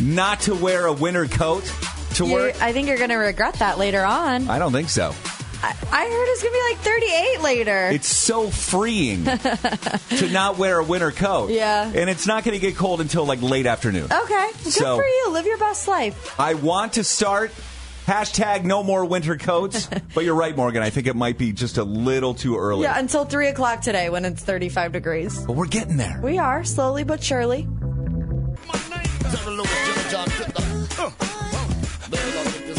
not to wear a winter coat to You- work. I think you're going to regret that later on. I don't think so. I, I heard it's going to be like 38 later. It's so freeing to not wear a winter coat. Yeah. And it's not going to get cold until like late afternoon. okay, good So- for you. Live your best life. I want to start hashtag no more winter coats, but you're right, Morgan. I think it might be just a little too early. Yeah, until 3 o'clock today when it's 35 degrees. But we're getting there. We are, slowly but surely.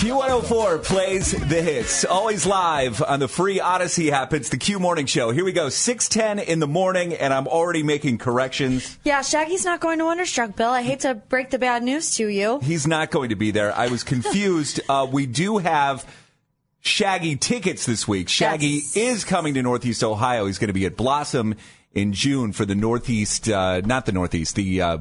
Q104 plays the hits. Always live on the free Odyssey app. It's the Q Morning Show. Here we go. 610 in the morning, and I'm already making corrections. Yeah, Shaggy's not going to Wonderstruck, Bill. I hate to break the bad news to you. He's not going to be there. I was confused. uh, we do have Shaggy tickets this week. Shaggy Yes. is coming to Northeast Ohio. He's going to be at Blossom in June for the Northeast, uh, not the Northeast, the uh,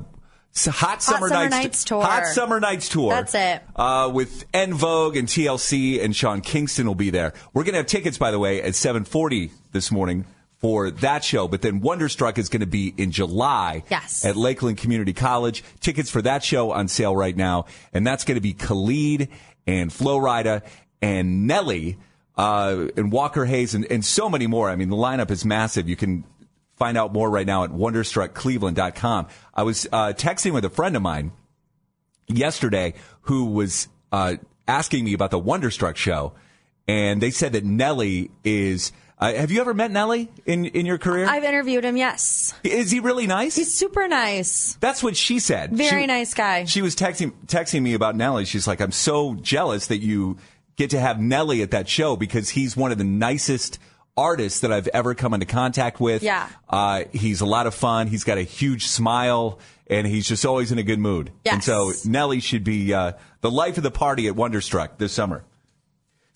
Hot Summer, Summer Nights, Nights Tour. Hot Summer Nights Tour. That's it. Uh, with En Vogue and TLC and Sean Kingston will be there. We're going to have tickets, by the way, at 740 this morning for that show. But then Wonderstruck is going to be in July Yes. at Lakeland Community College. Tickets for that show on sale right now. And that's going to be Khalid and Flo Rida and Nelly uh, and Walker Hayes and, and so many more. I mean, the lineup is massive. You can find out more right now at wonderstruckcleveland.com. I was uh, texting with a friend of mine yesterday who was uh, asking me about the Wonderstruck show, and they said that Nelly is. Uh, have you ever met Nelly in in your career? I've interviewed him, yes. is he really nice? He's super nice. That's what she said. Very She- nice guy. She was texting texting me about Nelly. She's like, I'm so jealous that you get to have Nelly at that show because he's one of the nicest artists that I've ever come into contact with. Yeah. Uh, he's a lot of fun. He's got a huge smile and he's just always in a good mood. And so Nelly should be uh, the life of the party at Wonderstruck this summer.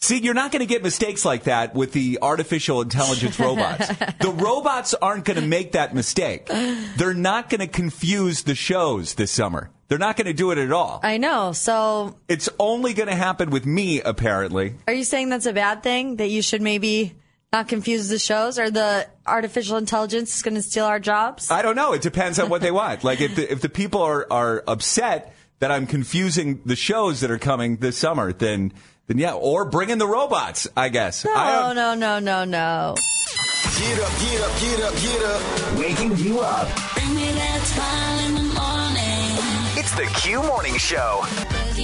See, you're not going to get mistakes like that with the artificial intelligence robots. the robots aren't going to make that mistake. They're not going to confuse the shows this summer. They're not going to do it at all. I know. So, It's only going to happen with me, apparently. are you saying that's a bad thing? That you should maybe not confuse the shows? Or the artificial intelligence is going to steal our jobs? I don't know. It depends on what they want. Like if the, if the people are, are upset that I'm confusing the shows that are coming this summer, then then yeah, or bring in the robots. I guess. I No, don't- no, no, no, no. Get up, get up, get up, get up. Waking you up. Bring me that smile in the morning. It's the Q Morning Show. 'Cause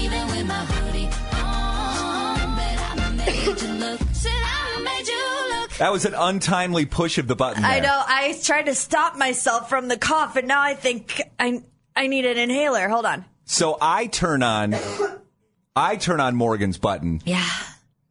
even with my hoodie on, bet I made you look. Said I made you look. That was an untimely push of the button. I know. I tried to stop myself from the cough, and now I think I I need an inhaler. Hold on. So I turn on, I turn on Morgan's button, Yeah.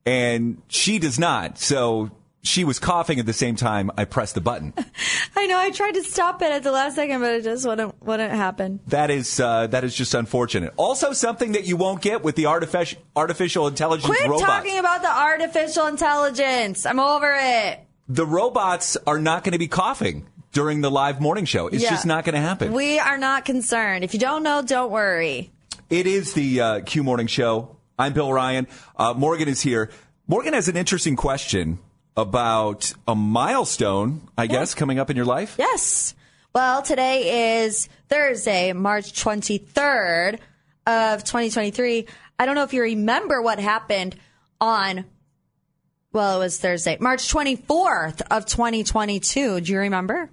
and she does not. So she was coughing at the same time I pressed the button. I know. I tried to stop it at the last second, but it just wouldn't wouldn't happen. That is uh, that is just unfortunate. Also, something that you won't get with the artificial artificial intelligence Quit robots. talking about the artificial intelligence. I'm over it. the robots are not going to be coughing during the live morning show. It's Yeah. just not going to happen. We are not concerned. If you don't know, don't worry. It is the uh, Q Morning Show. I'm Bill Ryan. Uh, Morgan is here. Morgan has an interesting question about a milestone, I guess, coming up in your life. Yes. Well, today is Thursday, March 23rd of 2023. I don't know if you remember what happened on, well, it was Thursday, March 24th of 2022. Do you remember?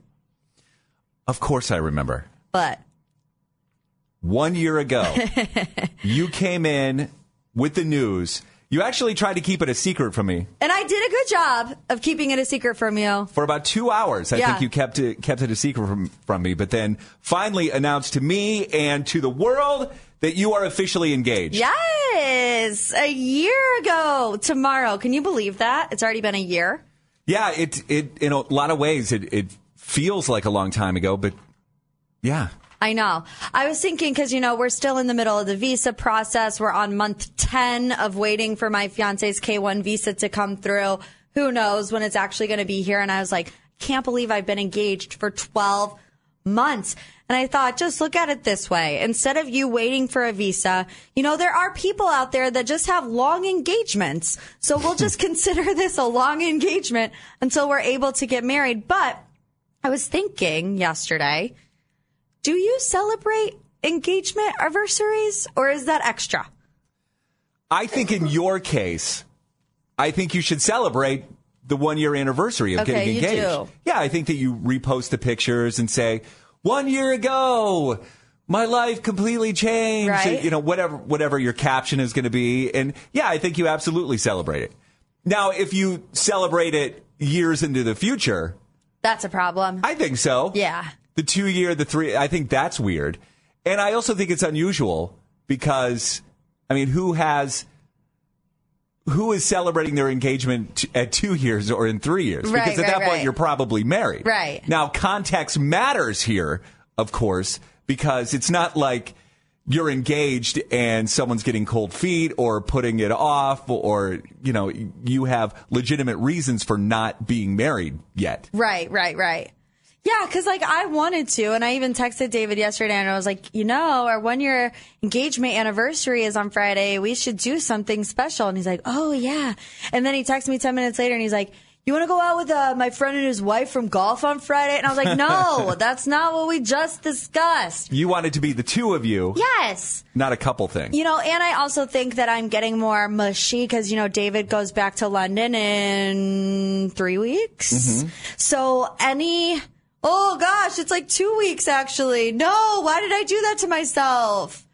Of course, I remember. But One year ago, you came in with the news. You actually tried to keep it a secret from me And I did a good job of keeping it a secret from you. for about two hours. I Yeah. think you kept it kept it a secret from from me, but then finally announced to me and to the world that you are officially engaged. Yes, a year ago tomorrow. Can you believe that? It's already been a year. Yeah, it it in a lot of ways it it feels like a long time ago, but yeah. I know. I was thinking because, you know, we're still in the middle of the visa process. We're on month 10 of waiting for my fiance's K1 visa to come through. Who knows when it's actually going to be here? And I was like, can't believe I've been engaged for 12 months. And I thought, just look at it this way. Instead of you waiting for a visa, you know, there are people out there that just have long engagements. So we'll just consider this a long engagement until we're able to get married. But I was thinking yesterday, do you celebrate engagement anniversaries or is that extra? I think in your case, I think you should celebrate the one year anniversary of Okay, getting you engaged. do. Yeah, I think that you repost the pictures and say, one year ago, my life completely changed. Right. You know, whatever whatever your caption is going to be. And yeah, I think you absolutely celebrate it. Now, if you celebrate it years into the future, That's a problem. I think so. yeah. The two year, the three, I think that's weird. And I also think it's unusual because, I mean, who has, who is celebrating their engagement t- at two years or in three years? Right, because at right, that point, right. you're probably married. Right. Now, context matters here, of course, because it's not like you're engaged and someone's getting cold feet or putting it off or, you know, you have legitimate reasons for not being married yet. Right, right, right. Yeah, because like I wanted to, and I even texted David yesterday, and I was like, you know, our one year engagement anniversary is on Friday. We should do something special. And he's like, oh yeah. And then he texted me ten minutes later, and he's like, you want to go out with uh, my friend and his wife from golf on Friday? And I was like, no, that's not what we just discussed. You wanted to be the two of you, Yes. not a couple thing. You know, and I also think that I'm getting more mushy because, you know, David goes back to London in three weeks. So any, oh gosh, it's like two weeks actually. No, why did I do that to myself?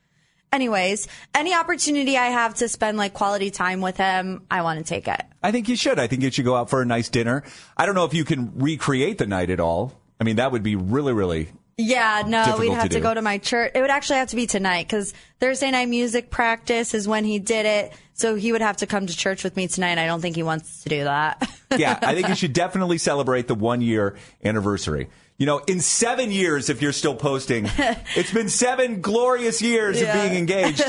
Anyways, any opportunity I have to spend like quality time with him, I want to take it. I think you should. I think you should go out for a nice dinner. I don't know if you can recreate the night at all. I mean, that would be really, really. Yeah, no, we'd have to, do. go to my church. It would actually have to be tonight because Thursday night music practice is when he did it. So he would have to come to church with me tonight. I don't think he wants to do that. Yeah, I think you should definitely celebrate the one year anniversary. You know, in seven years, if you're still posting, it's been seven glorious years Yeah. of being engaged.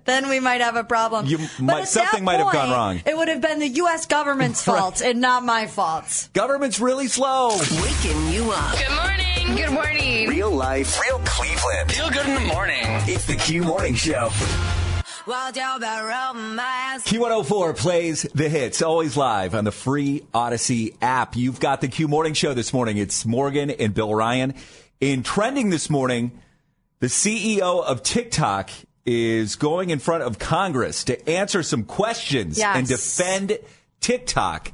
then we might have a problem. You might- something that might have gone wrong. It would have been the U.S. government's fault and not my fault. Government's really slow. Waking you up. Good morning. Good morning. Real life, real Cleveland. Feel good in the morning. It's the Q Morning Show. Q104 plays the hits, always live on the free Odyssey app. You've got the Q Morning Show this morning. It's Morgan and Bill Ryan. In trending this morning, the CEO of TikTok is going in front of Congress to answer some questions Yes. and defend TikTok.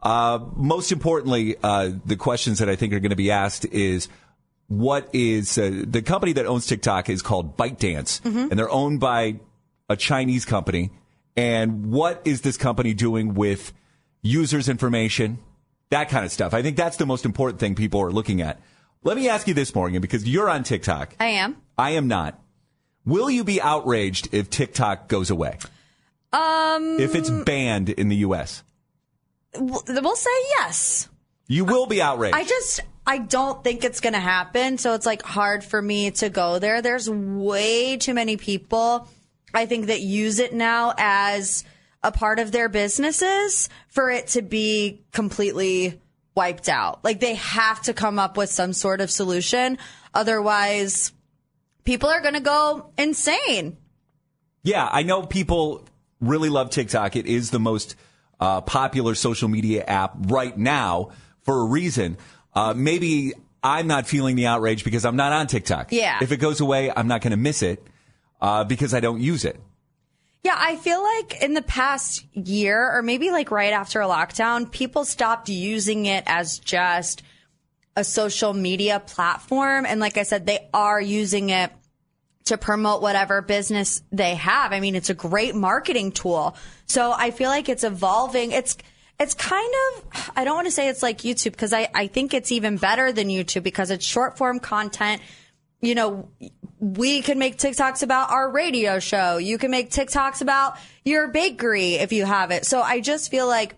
Uh, most importantly, uh, the questions that I think are going to be asked is what is uh, the company that owns TikTok is called ByteDance, and they're owned by a Chinese company. And what is this company doing with users' information? That kind of stuff. I think that's the most important thing people are looking at. Let me ask you this, Morgan, because you're on TikTok. I am. I am not. Will you be outraged if TikTok goes away? Um, If it's banned in the U.S., we'll say yes. you will be outraged. I just I don't think it's going to happen. So it's like hard for me to go there. There's way too many people I think that use it now as a part of their businesses for it to be completely wiped out. Like they have to come up with some sort of solution. Otherwise, people are going to go insane. Yeah, I know people really love TikTok. It is the most uh, popular social media app right now for a reason. Uh, maybe I'm not feeling the outrage because I'm not on TikTok. Yeah. If it goes away, I'm not going to miss it uh, because I don't use it. Yeah, I feel like in the past year or maybe like right after a lockdown, people stopped using it as just a social media platform. And like I said, they are using it to promote whatever business they have. I mean, it's a great marketing tool. So I feel like it's evolving. It's, it's kind of, I don't want to say it's like YouTube because I, I think it's even better than YouTube because it's short form content. You know, we can make TikToks about our radio show. You can make TikToks about your bakery if you have it. So I just feel like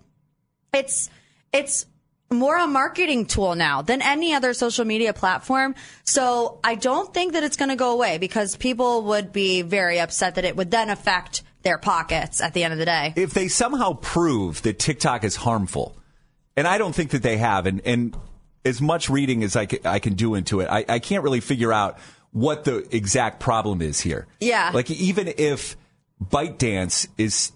it's, it's more a marketing tool now than any other social media platform. So I don't think that it's going to go away because people would be very upset that it would then affect their pockets at the end of the day. if they somehow prove that TikTok is harmful, and I don't think that they have, and, and as much reading as I can, can do into it, I, I can't really figure out what the exact problem is here. Yeah. Like even if ByteDance is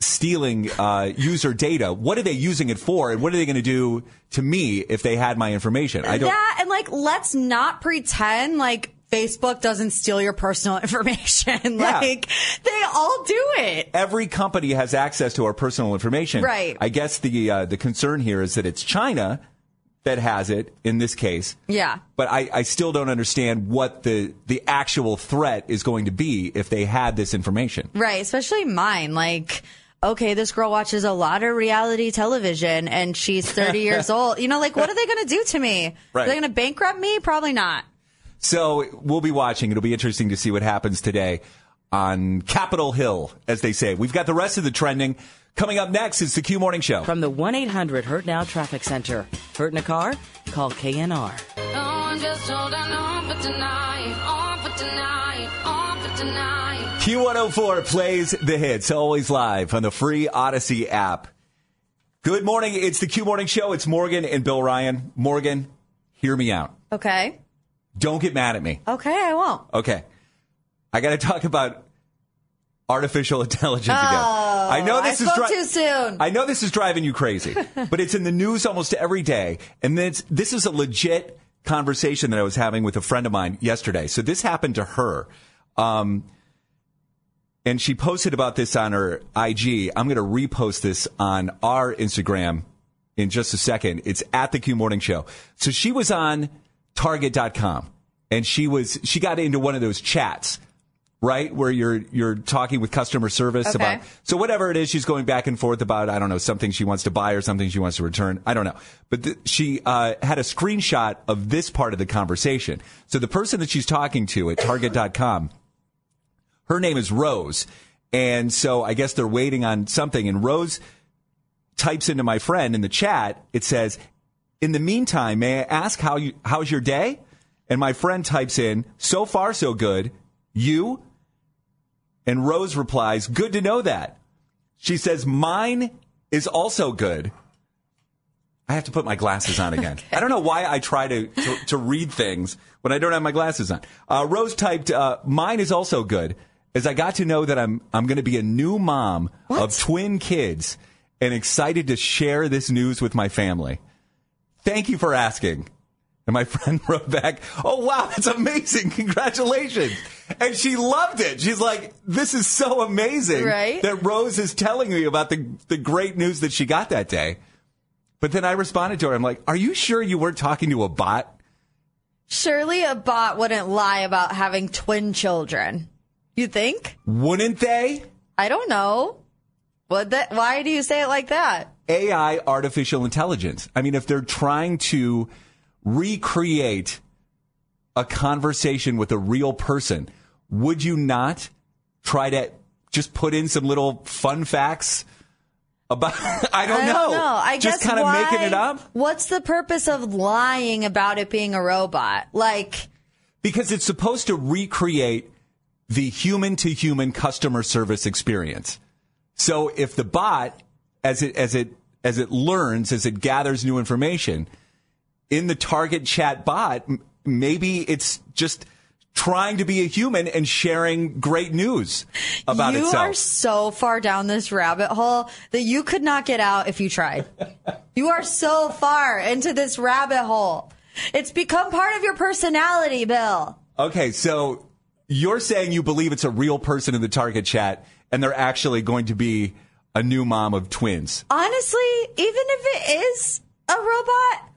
stealing uh, user data, what are they using it for, and what are they going to do to me if they had my information? I don't. Yeah, and like, let's not pretend like Facebook doesn't steal your personal information. Yeah. like they all do it. every company has access to our personal information. Right. I guess the uh, the concern here is that it's China that has it in this case. Yeah. But I, I still don't understand what the the actual threat is going to be if they had this information. Right. Especially mine. Like, okay, this girl watches a lot of reality television and she's 30 years old. You know, like, what are they going to do to me? Right. Are they going to bankrupt me? Probably not. So we'll be watching. It'll be interesting to see what happens today on Capitol Hill, as they say. We've got the rest of the trending. Coming up next is the Q Morning Show. From the 1 800 Hurt Now Traffic Center. Hurt in a car? Call KNR. I'm just holding on for tonight, on for tonight, on for tonight. Q104 plays the hits, always live on the free Odyssey app. Good morning. It's the Q Morning Show. It's Morgan and Bill Ryan. Morgan, hear me out. Okay. Don't get mad at me. Okay, I won't. Okay. I got to talk about artificial intelligence again. Oh, I know this I is spoke too soon. I know this is driving you crazy, but it's in the news almost every day. And this this is a legit conversation that I was having with a friend of mine yesterday. So this happened to her. Um, and she posted about this on her IG. I'm going to repost this on our Instagram in just a second. It's at the Q Morning Show. So she was on Target.com and she was she got into one of those chats, right, where you're you're talking with customer service Okay. about so whatever it is, she's going back and forth about I don't know something she wants to buy or something she wants to return. I don't know, but th- she uh, had a screenshot of this part of the conversation. So the person that she's talking to at Target.com her name is Rose. And so I guess they're waiting on something. And Rose types into my friend in the chat, it says, In the meantime, may I ask how you how's your day? And my friend types in, so far so good. You? And Rose replies, Good to know that. She says, Mine is also good. I have to put my glasses on again. I don't know why I try to, to, to read things when I don't have my glasses on. Uh, Rose typed, uh, mine is also good as I got to know that I'm, I'm going to be a new mom of twin kids and excited to share this news with my family. Thank you for asking. And my friend wrote back, Oh wow, that's amazing. Congratulations. And she loved it. She's like, this is so amazing Right. that Rose is telling me about the, the great news that she got that day. But then I responded to her. I'm like, are you sure you weren't talking to a bot? Surely a bot wouldn't lie about having twin children. You think? Wouldn't they? I don't know. What that? Why do you say it like that? AI, artificial intelligence. I mean, if they're trying to recreate a conversation with a real person, would you not try to just put in some little fun facts about? I don't I know. don't know. I just kind of making it up What's the purpose of lying about it being a robot? Like, because it's supposed to recreate the human to human customer service experience. So if the bot, as it as it as it learns, as it gathers new information in the target chat bot, maybe it's just trying to be a human and sharing great news about you itself. are so far down this rabbit hole that you could not get out if you tried. you are so far into this rabbit hole. It's become part of your personality, Bill. Okay, so you're saying you believe it's a real person in the Target chat and they're actually going to be a new mom of twins. Honestly, even if it is a robot,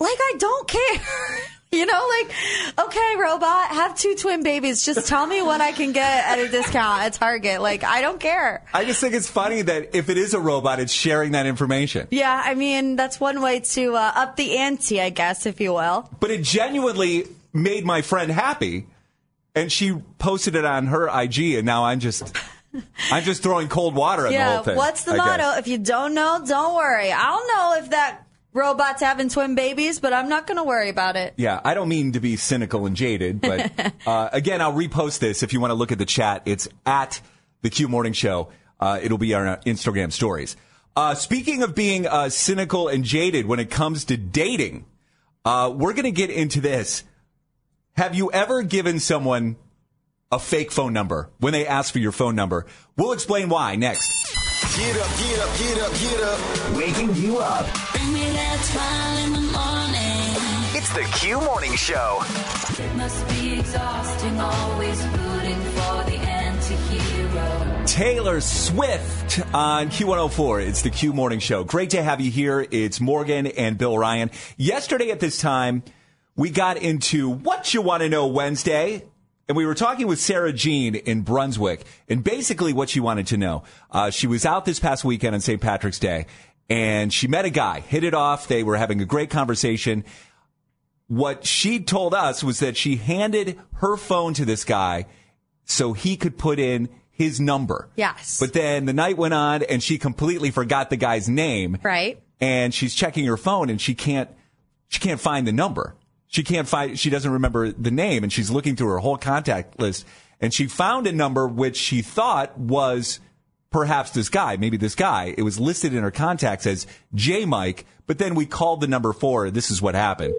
like I don't care. you know, like, okay, robot, have two twin babies. Just tell me what I can get at a discount at Target. Like, I don't care. I just think it's funny that if it is a robot, it's sharing that information. Yeah, I mean, that's one way to uh, up the ante, I guess, if you will. But it genuinely made my friend happy, and she posted it on her IG, and now I'm just, I'm just throwing cold water the Yeah, whole thing. Yeah, what's the I motto? guess. If you don't know, don't worry. I'll know if that robot's having twin babies, but I'm not going to worry about it. Yeah, I don't mean to be cynical and jaded, but uh, again, I'll repost this if you want to look at the chat. It's at the Q Morning Show. Uh, it'll be on our Instagram stories. Uh, speaking of being uh, cynical and jaded when it comes to dating, uh, we're going to get into this. Have you ever given someone a fake phone number when they ask for your phone number? We'll explain why next. Get up, get up, get up, get up. Waking you up. Bring me that smile in the morning. It's the Q Morning Show. It must be exhausting, always rooting for the anti-hero. Taylor Swift on Q104. It's the Q Morning Show. Great to have you here. It's Morgan and Bill Ryan. Yesterday at this time, we got into What You Want to Know Wednesday. And we were talking with Sarah Jean in Brunswick, and basically what she wanted to know. Uh, she was out this past weekend on St. Patrick's Day, and she met a guy, hit it off. They were having a great conversation. What she told us was that she handed her phone to this guy so he could put in his number. Yes. But then the night went on and she completely forgot the guy's name. Right. And she's checking her phone and she can't she can't find the number. She can't find she doesn't remember the name and she's looking through her whole contact list and she found a number which she thought was perhaps this guy, maybe this guy. It was listed in her contacts as J Mike, but then we called the number four. This is what happened.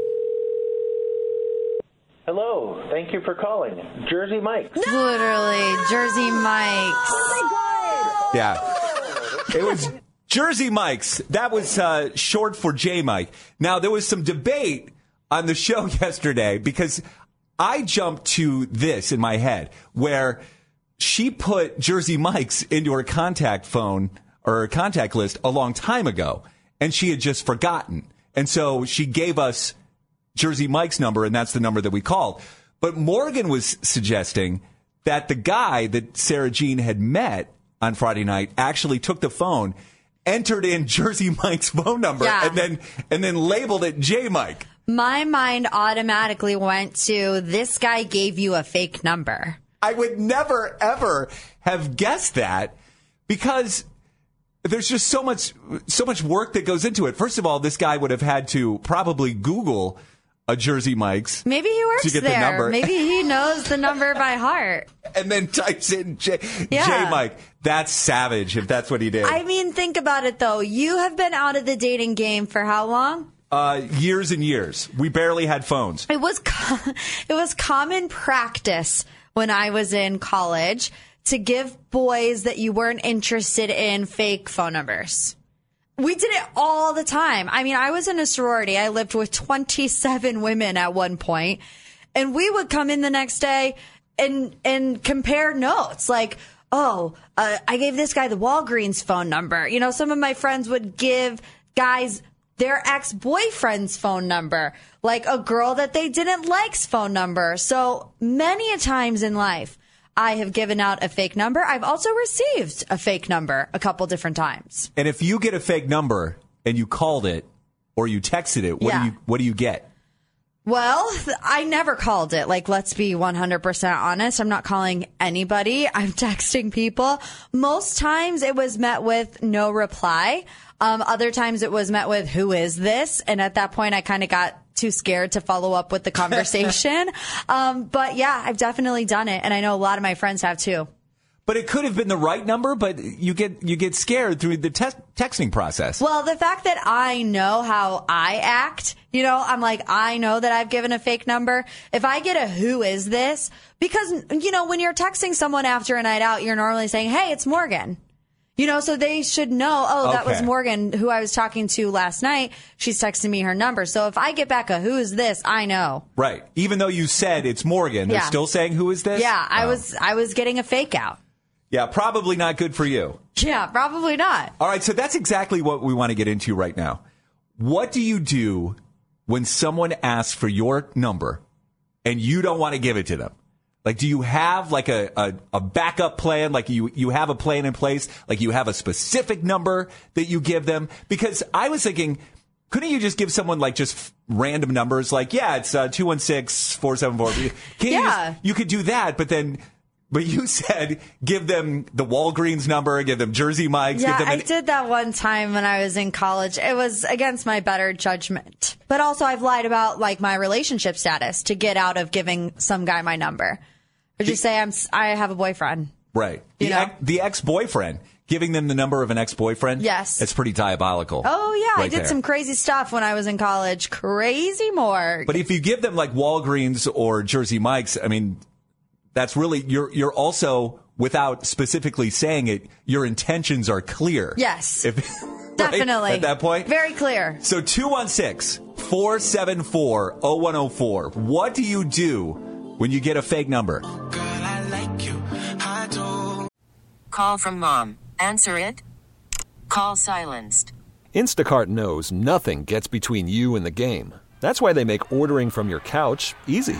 Hello, thank you for calling. Jersey Mike. Literally, Jersey Mike's. Yeah. It was Jersey Mike's. That was uh, short for J Mike. Now, there was some debate on the show yesterday because I jumped to this in my head where she put Jersey Mike's into her contact phone or her contact list a long time ago and she had just forgotten. And so she gave us Jersey Mike's number, and that's the number that we called. But Morgan was suggesting that the guy that Sarah Jean had met on Friday night actually took the phone, entered in Jersey Mike's phone number, Yeah. and then and then labeled it J Mike. My mind automatically went to this guy gave you a fake number. I would never ever have guessed that because there's just so much so much work that goes into it. First of all, this guy would have had to probably Google a Jersey Mike's Maybe he works To get the there. number. Maybe he knows the number by heart. and then types in J, Yeah. J Mike. That's savage if that's what he did. I mean, think about it though. You have been out of the dating game for how long? uh, years and years. We barely had phones. It was co- it was common practice when I was in college to give boys that you weren't interested in fake phone numbers. We did it all the time. I mean, I was in a sorority. I lived with 27 women at one point, and we would come in the next day and and compare notes like oh uh, i gave this guy the walgreens phone number you know some of my friends would give guys their ex-boyfriend's phone number like a girl that they didn't like's phone number so many a times in life i have given out a fake number i've also received a fake number a couple different times And if you get a fake number and you called it or you texted it, what Yeah. do you what do you get? Well, I never called it. Like, let's be 100% honest. I'm not calling anybody. I'm texting people. Most times it was met with no reply. Um, other times it was met with, who is this? And at that point, I kind of got too scared to follow up with the conversation. um, but yeah, I've definitely done it. And I know a lot of my friends have too. But it could have been the right number, but you get you get scared through the te- texting process. Well, the fact that I know how I act, you know, I'm like, I know that I've given a fake number. If I get a who is this, because, you know, when you're texting someone after a night out, you're normally saying, hey, it's Morgan. You know, so they should know, oh, that was Morgan who I was talking to last night. She's texting me her number. So if I get back a who is this, I know. right. Even though you said it's Morgan, they're still saying who is this? Yeah, I Oh. was, I was getting a fake out. Yeah, probably not good for you. Yeah, probably not. All right, so that's exactly what we want to get into right now. What do you do when someone asks for your number and you don't want to give it to them? Like, do you have like a, a, a backup plan? Like you, you have a plan in place? Like you have a specific number that you give them? Because I was thinking, couldn't you just give someone like just random numbers? Like, yeah, it's uh, 216-474. Can't you, Yeah. just, you could do that, but then, but you said give them the Walgreens number, give them Jersey Mike's, Yeah, give them I did that one time when I was in college. It was against my better judgment. But also I've lied about like my relationship status to get out of giving some guy my number. Or just say I'm I have a boyfriend. Right. You The, ex, the ex-boyfriend, giving them the number of an ex-boyfriend. Yes. It's pretty diabolical. Oh yeah, I did there. some crazy stuff when I was in college. Crazy more. But if you give them like Walgreens or Jersey Mike's, I mean, that's really, you're, you're also, without specifically saying it, your intentions are clear. Yes. If, right? Definitely. At that point? Very clear. So 216 474 0104. What do you do when you get a fake number? Call from mom. Answer it. Call silenced. Instacart knows nothing gets between you and the game. That's why they make ordering from your couch easy.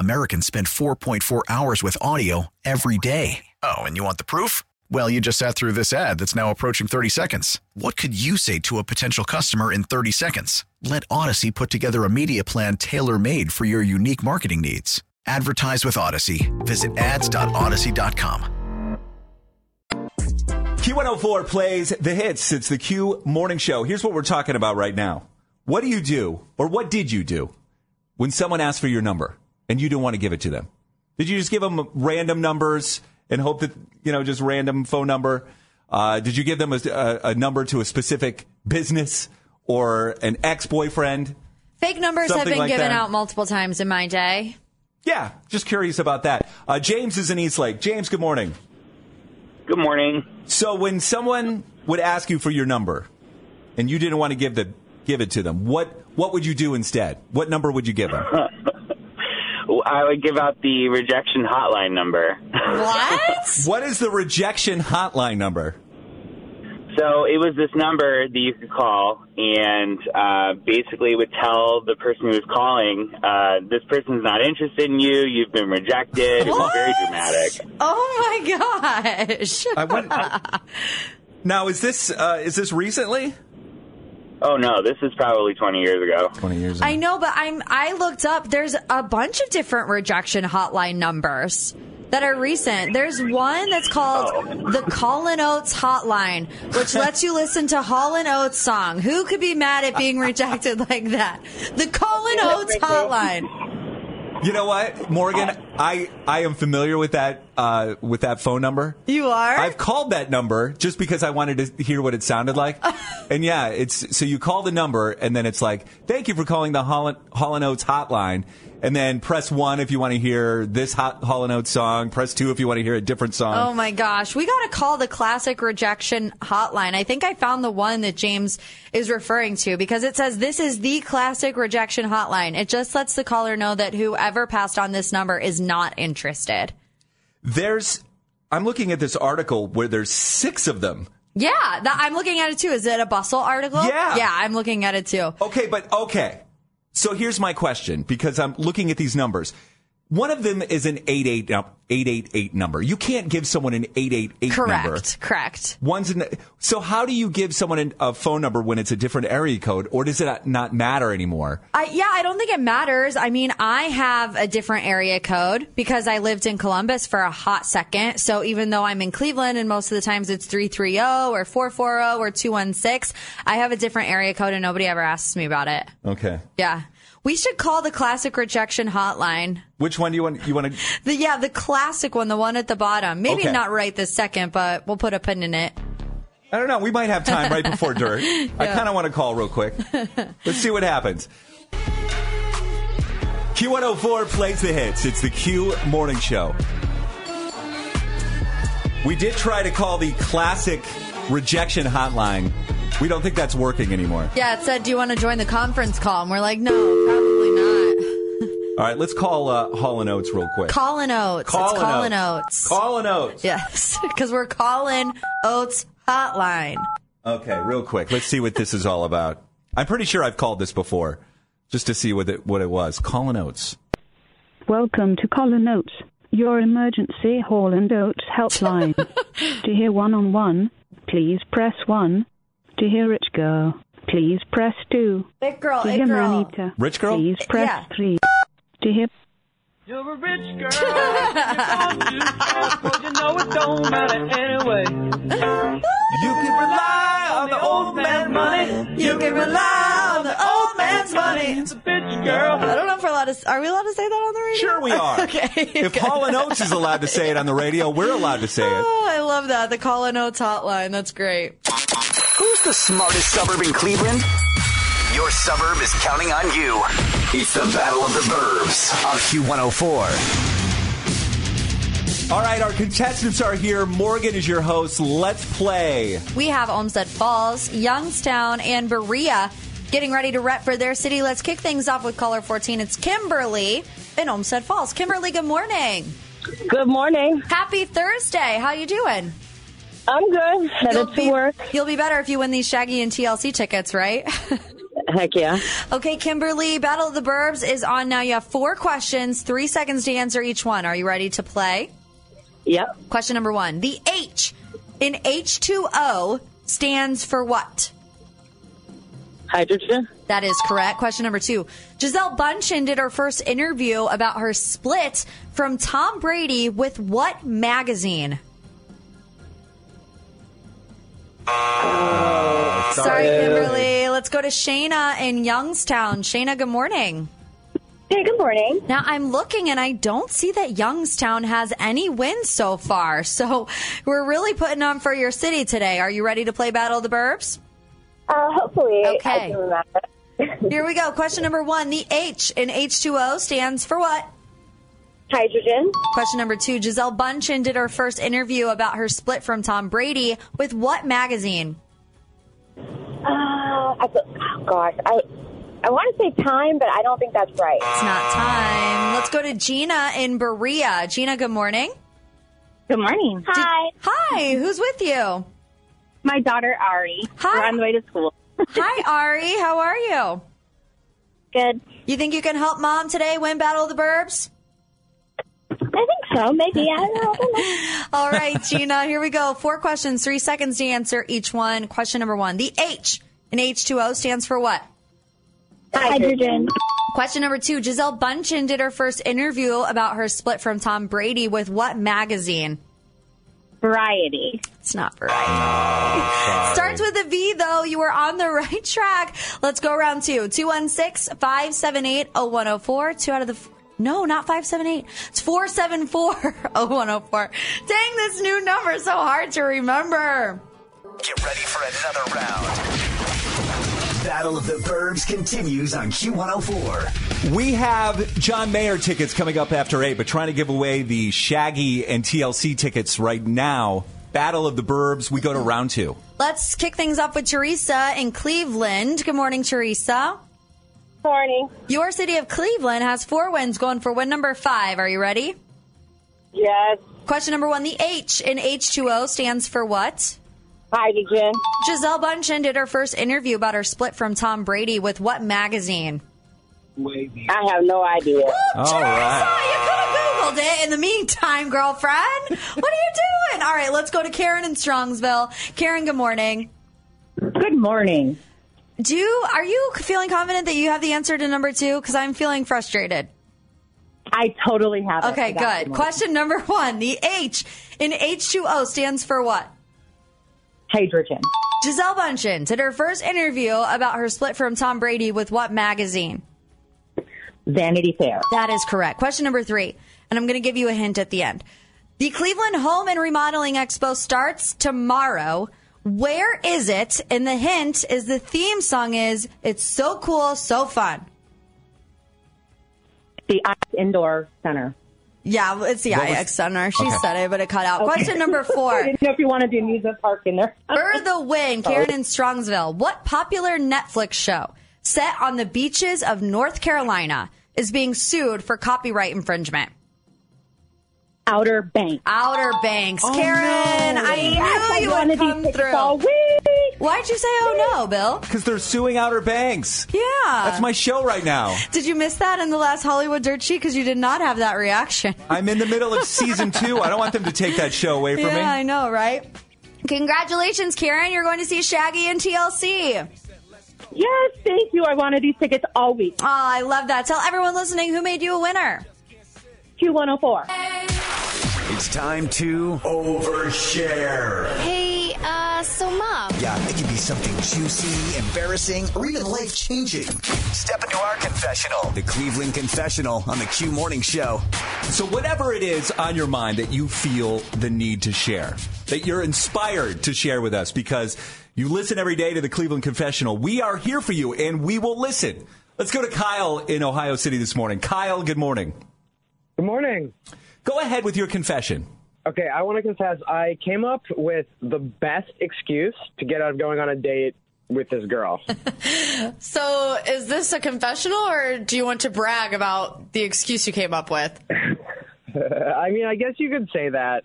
Americans spend 4.4 hours with audio every day. Oh, and you want the proof? Well, you just sat through this ad that's now approaching 30 seconds. What could you say to a potential customer in 30 seconds? Let Odyssey put together a media plan tailor made for your unique marketing needs. Advertise with Odyssey. Visit ads.odyssey.com. Q104 plays the hits. It's the Q morning show. Here's what we're talking about right now. What do you do, or what did you do, when someone asked for your number and you didn't want to give it to them? Did you just give them random numbers and hope that, you know, just random phone number? Uh, did you give them a, a, a number to a specific business or an ex boyfriend? Fake numbers have been like given that. out multiple times in my day. Yeah, just curious about that. Uh, James is in Eastlake. James, good morning. Good morning. So when someone would ask you for your number and you didn't want to give the give it to them, what what would you do instead? What number would you give them? I would give out the rejection hotline number. What? what is the rejection hotline number? So it was this number that you could call, and uh, basically would tell the person who was calling, uh, "This person's not interested in you. You've been rejected." It was very dramatic. Oh my gosh. I wouldn't- Now is this uh, is this recently? Oh no, this is probably 20 years ago. Twenty years. I know, but I'm I looked up there's a bunch of different rejection hotline numbers that are recent. There's one that's called oh. the Callin' Oates hotline, which lets you listen to Hall and Oates song. Who could be mad at being rejected like that? The Callin' Oates hotline. You know what, Morgan? Oh. I I am familiar with that uh, with that phone number. You are? I've called that number just because I wanted to hear what it sounded like. and yeah, it's so you call the number and then it's like, "Thank you for calling the Holland, Hall and Oates hotline." And then press 1 if you want to hear this hot Hall Oates song, press 2 if you want to hear a different song. Oh my gosh. We got to call the classic rejection hotline. I think I found the one that James is referring to because it says this is the classic rejection hotline. It just lets the caller know that whoever passed on this number is not interested. There's I'm looking at this article where there's 6 of them. Yeah, that, I'm looking at it too. Is it a bustle article? Yeah. Yeah, I'm looking at it too. Okay, but okay. So here's my question because I'm looking at these numbers. One of them is an 88, 888 number. You can't give someone an 888 Correct. number. Correct. Correct. One's an, so how do you give someone a phone number when it's a different area code, or does it not matter anymore? I, yeah, I don't think it matters. I mean, I have a different area code because I lived in Columbus for a hot second. So even though I'm in Cleveland and most of the times it's 330 or 440 or 216, I have a different area code and nobody ever asks me about it. Okay. Yeah. We should call the classic rejection hotline. Which one do you want? You want to? The, yeah, the classic one, the one at the bottom. Maybe Okay. not right this second, but we'll put a pin in it. I don't know. We might have time right before dirt. I kind of want to call real quick. Let's see what happens. Q104 plays the hits. It's the Q Morning Show. We did try to call the classic rejection hotline. We don't think that's working anymore. Yeah, it said, do you want to join the conference call? And we're like, no, probably not. All right, let's call uh, Hall and Oates real quick. Callin' Oates. Callin' it's Callin' Oates. Oates. Call and Oates. Yes, because we're calling Oates Hotline. Okay, real quick. Let's see what this is all about. I'm pretty sure I've called this before, just to see what it, what it was. Call and Oates. Welcome to Callin' Oates, your emergency Hall and Oates helpline. to hear one-on-one, please press 1. To hear Rich Girl, please press 2. Big girl, to it hear girl. Maneater, Rich girl? please press Yeah. 3. To hear You're a rich girl. But you know it don't matter anyway. You can rely on the old man's money. You can rely on the old man's money. It's a bitch girl. I don't know if we're allowed to. Are we allowed to say that on the radio? Sure we are. okay. If Hall and Oates is allowed to say it on the radio, we're allowed to say it. Oh, I love that. The Call and Oates hotline. That's great. Who's the smartest suburb in Cleveland? Your suburb is counting on you. It's the Battle of the Burbs on Q104. All right, our contestants are here. Morgan is your host. Let's play. We have Olmsted Falls, Youngstown, and Berea getting ready to rep for their city. Let's kick things off with caller 14. It's Kimberly in Olmsted Falls. Kimberly, good morning. Good morning. Happy Thursday. How are you doing? I'm good. Headed to be, work. You'll be better if you win these Shaggy and TLC tickets, right? Heck yeah. okay, Kimberly, Battle of the Burbs is on now. You have four questions, three seconds to answer each one. Are you ready to play? Yep. Question number one. The H in H2O stands for what? Hydrogen. That is correct. Question number two. Gisele Bündchen did her first interview about her split from Tom Brady with what magazine? Sorry, Kimberly. Let's go to Shayna in Youngstown. Shayna, good morning. Hey, good morning. Now I'm looking and I don't see that Youngstown has any wins so far. So we're really putting on for your city today. Are you ready to play Battle of the Burbs? Uh, hopefully, I Okay. can remember. Here we go. Question number one. The H in H2O stands for what? Hydrogen. Question number two. Gisele Bündchen did her first interview about her split from Tom Brady with what magazine? Uh, I, oh gosh, I I want to say time, but I don't think that's right. It's not time. Let's go to Gina in Berea. Gina, good morning. Good morning. Hi. Hi. Who's with you? My daughter Ari. Hi. We're on the way to school. Hi, Ari. How are you? Good. You think you can help mom today win Battle of the Burbs? So. Maybe. I don't know. I don't know. All right, Gina, here we go. Four questions, three seconds to answer each one. Question number one. The H in H2O stands for what? Hydrogen. Question number two. Gisele Bündchen did her first interview about her split from Tom Brady with what magazine? Variety. It's not Variety. Starts with a V, though. You were on the right track. Let's go round two. 216 578 0104. Two out of the. F- no, not 578. It's 474 0104. Dang, this new number is so hard to remember. Get ready for another round. Battle of the Burbs continues on Q104. We have John Mayer tickets coming up after 8, but trying to give away the Shaggy and TLC tickets right now. Battle of the Burbs, we go to round two. Let's kick things off with Teresa in Cleveland. Good morning, Teresa. Morning. Your city of Cleveland has four wins going for win number five. Are you ready? Yes. Question number one. The H in H2O stands for what? Hydrogen. Gisele Bündchen did her first interview about her split from Tom Brady with what magazine? I have no idea. All right. You could have nailed it in the meantime, girlfriend. What are you doing? All right, let's go to Karen in Strongsville. Karen, good morning. Good morning. Do you, are you feeling confident that you have the answer to number two? Because I'm feeling frustrated. I totally have it. Okay, good. Question number one. The H in H2O stands for what? Hydrogen. Gisele Bündchen did her first interview about her split from Tom Brady with what magazine? Vanity Fair. That is correct. Question number three, and I'm going to give you a hint at the end. The Cleveland Home and Remodeling Expo starts tomorrow. Where is it? And the hint is the theme song is It's So Cool, So Fun. The Ice Indoor Center. Yeah, it's the What was- IX Center. She Okay. said it, but it cut out. Okay. Question number four. I didn't know if you want to do Amusement Park in there. For the win, oh. Karen in Strongsville. What popular Netflix show set on the beaches of North Carolina is being sued for copyright infringement? Outer Banks. Outer Banks. Oh, Karen, no. I Yes, knew I you wanted would these come through. all week. Why'd you say oh no, Bill? Because they're suing Outer Banks. Yeah. That's my show right now. Did you miss that in the last Hollywood Dirt Sheet? Because you did not have that reaction. I'm in the middle of season two. I don't want them to take that show away from yeah, me. Yeah, I know, right? Congratulations, Karen. You're going to see Shaggy and TLC. Yes, thank you. I wanted these tickets all week. Oh, I love that. Tell everyone listening who made you a winner. Q104. It's time to overshare. Hey, uh, so mom. Yeah, it could be something juicy, embarrassing, or even life changing. Step into our confessional. The Cleveland Confessional on the Q Morning Show. So, whatever it is on your mind that you feel the need to share, that you're inspired to share with us because you listen every day to the Cleveland Confessional, we are here for you and we will listen. Let's go to Kyle in Ohio City this morning. Kyle, good morning. Good morning. Go ahead with your confession. Okay, I want to confess I came up with the best excuse to get out of going on a date with this girl. So, is this a confessional, or do you want to brag about the excuse you came up with? I mean, I guess you could say that.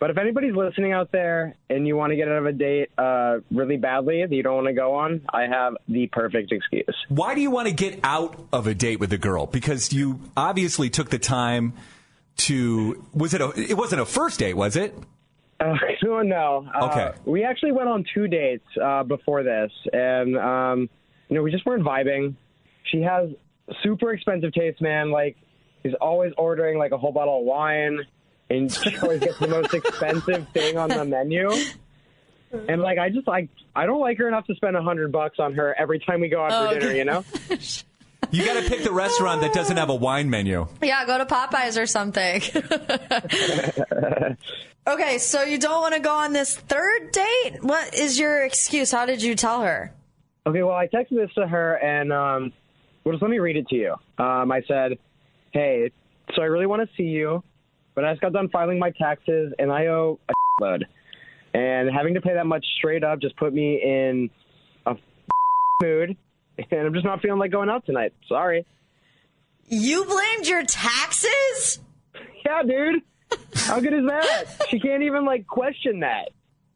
But if anybody's listening out there and you want to get out of a date uh, really badly that you don't want to go on, I have the perfect excuse. Why do you want to get out of a date with a girl? Because you obviously took the time to. Was it a? It wasn't a first date, was it? Uh, no, no. Uh, Okay. We actually went on two dates uh, before this, and um, you know, we just weren't vibing. She has super expensive taste, man. Like, she's always ordering like a whole bottle of wine, and she always gets the most expensive thing on the menu. And like, I just like, I don't like her enough to spend a hundred bucks on her every time we go out Oh, for dinner. okay. You know? You got to pick the restaurant that doesn't have a wine menu. Yeah, go to Popeyes or something. okay, so you don't want to go on this third date? What is your excuse? How did you tell her? Okay, well, I texted this to her, and um, well, just let me read it to you. Um, I said, "Hey, so I really want to see you, but I just got done filing my taxes, and I owe a load, and having to pay that much straight up just put me in a mood, and I'm just not feeling like going out tonight. Sorry." You blamed your taxes? Yeah, dude. How good is that? she can't even like question that.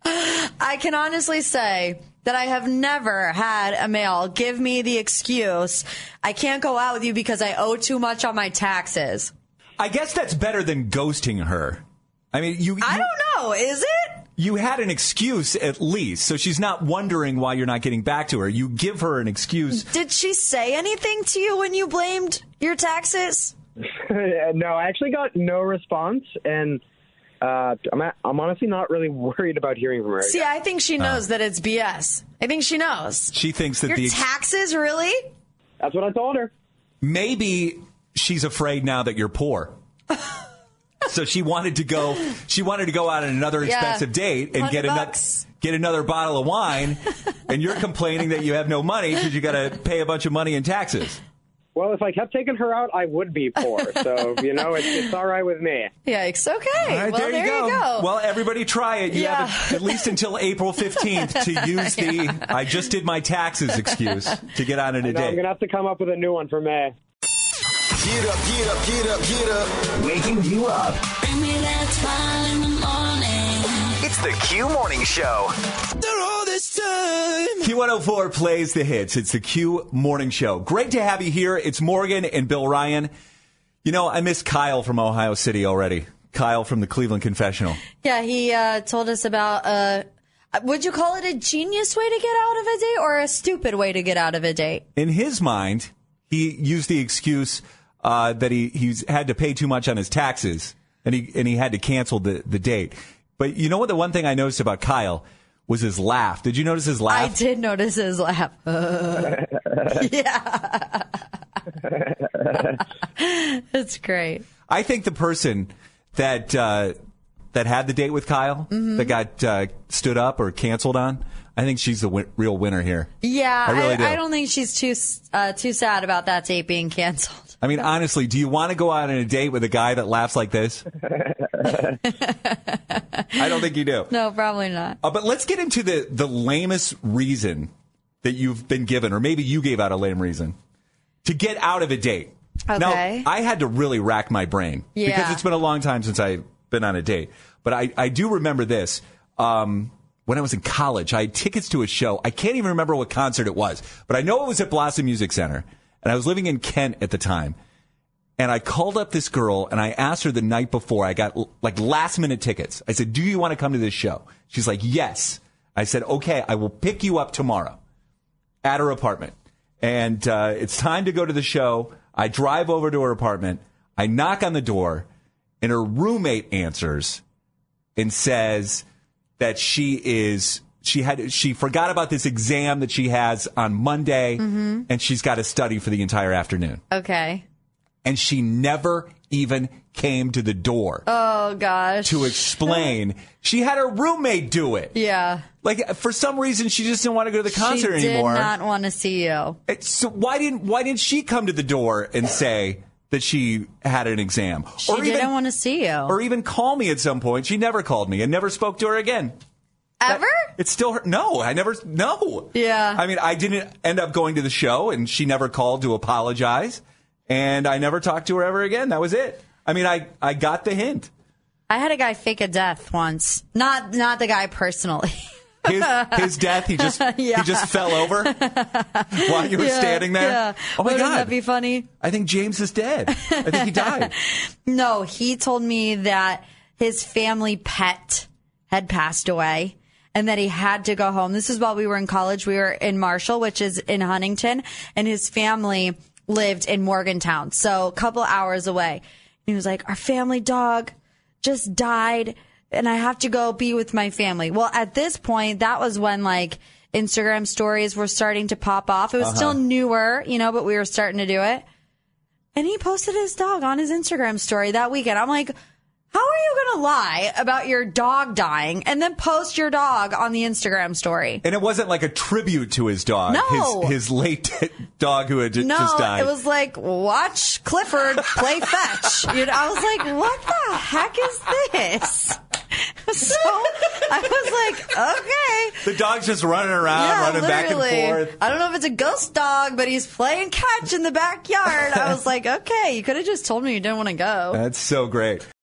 I can honestly say that I have never had a male give me the excuse, I can't go out with you because I owe too much on my taxes. I guess that's better than ghosting her. I mean, you. I don't know. Is it? You had an excuse at least, so she's not wondering why you're not getting back to her. You give her an excuse. Did she say anything to you when you blamed your taxes? no, I actually got no response, and uh, I'm I'm honestly not really worried about hearing from her. See, I think she knows that it's BS. I think she knows. She thinks that Your the taxes, really? That's what I told her. maybe she's afraid now that you're poor. so she wanted to go. She wanted to go out on another Yeah. expensive date and get another get another bottle of wine, and you're complaining that you have no money because you got to pay a bunch of money in taxes. Well, if I kept taking her out, I would be poor. So you know, it's, it's all right with me. Yikes. Okay. All right, well, there, you, go. Well, everybody try it. You Yeah. have at least until April 15th to use the I just did my taxes excuse to get on in I a know, I'm gonna have to come up with a new one for May. Get up, get up, get up, get up. Waking you up. Bring me that smile in the morning. It's the Q Morning Show. all this time. Q104 plays the hits. It's the Q Morning Show. Great to have you here. It's Morgan and Bill Ryan. You know, I miss Kyle from Ohio City already. Kyle from the Cleveland Confessional. Yeah, he uh, told us about. Uh, would you call it a genius way to get out of a date or a stupid way to get out of a date? In his mind, he used the excuse uh, that he he's had to pay too much on his taxes, and he and he had to cancel the the date. But you know what? The one thing I noticed about Kyle was his laugh. Did you notice his laugh? I did notice his laugh. yeah. it's great. I think the person that uh, that had the date with Kyle Mhm. that got uh, stood up or canceled on, I think she's the win- real winner here. Yeah, I really do. I don't think she's too uh, too sad about that date being canceled. I mean, honestly, do you want to go out on a date with a guy that laughs like this? I don't think you do. No, probably not. Uh, but let's get into the the lamest reason that you've been given, or maybe you gave out a lame reason to get out of a date. Okay. Now, I had to really rack my brain because it's been a long time since I've been on a date. But I, I do remember this. Um, when I was in college, I had tickets to a show. I can't even remember what concert it was, but I know it was at Blossom Music Center. And I was living in Kent at the time. And I called up this girl and I asked her the night before. I got like last minute tickets. I said, Do you want to come to this show? She's like, Yes. I said, Okay, I will pick you up tomorrow at her apartment. And uh, it's time to go to the show. I drive over to her apartment. I knock on the door, and her roommate answers and says that she is she had she forgot about this exam that she has on Monday, Mhm. and she's got to study for the entire afternoon. Okay. And she never even came to the door Oh gosh. to explain. she had her roommate do it. Yeah. Like for some reason, she just didn't want to go to the concert anymore. she anymore. did not want to see you. So why didn't why didn't she come to the door and say that she had an exam, She didn't want to see you. or even call me at some point? She never called me and never spoke to her again. Ever? It's still her. No, I never. No. Yeah. I mean, I didn't end up going to the show, and she never called to apologize, and I never talked to her ever again. That was it. I mean, I I got the hint. I had a guy fake a death once. Not not the guy personally. His his death. He just Yeah. he just fell over while you were Yeah, standing there. yeah. Oh my Wouldn't god. that be funny? I think James is dead. I think he died. No, he told me that his family pet had passed away and that he had to go home. This is while we were in college. We were in Marshall, which is in Huntington, and his family lived in Morgantown, so a couple hours away. He was like, Our family dog just died, and I have to go be with my family. Well, at this point, that was when like Instagram stories were starting to pop off. It was Uh-huh. still newer, you know, but we were starting to do it. And he posted his dog on his Instagram story that weekend. I'm like, how are you going to lie about your dog dying and then post your dog on the Instagram story? And it wasn't like a tribute to his dog. No. His, his late dog who had no, just died. No, it was like, watch Clifford play fetch. You know, I was like, what the heck is this? So I was like, okay. the dog's just running around, yeah, running back and forth. I don't know if it's a ghost dog, but he's playing catch in the backyard. I was like, okay, you could have just told me you didn't want to go. That's so great.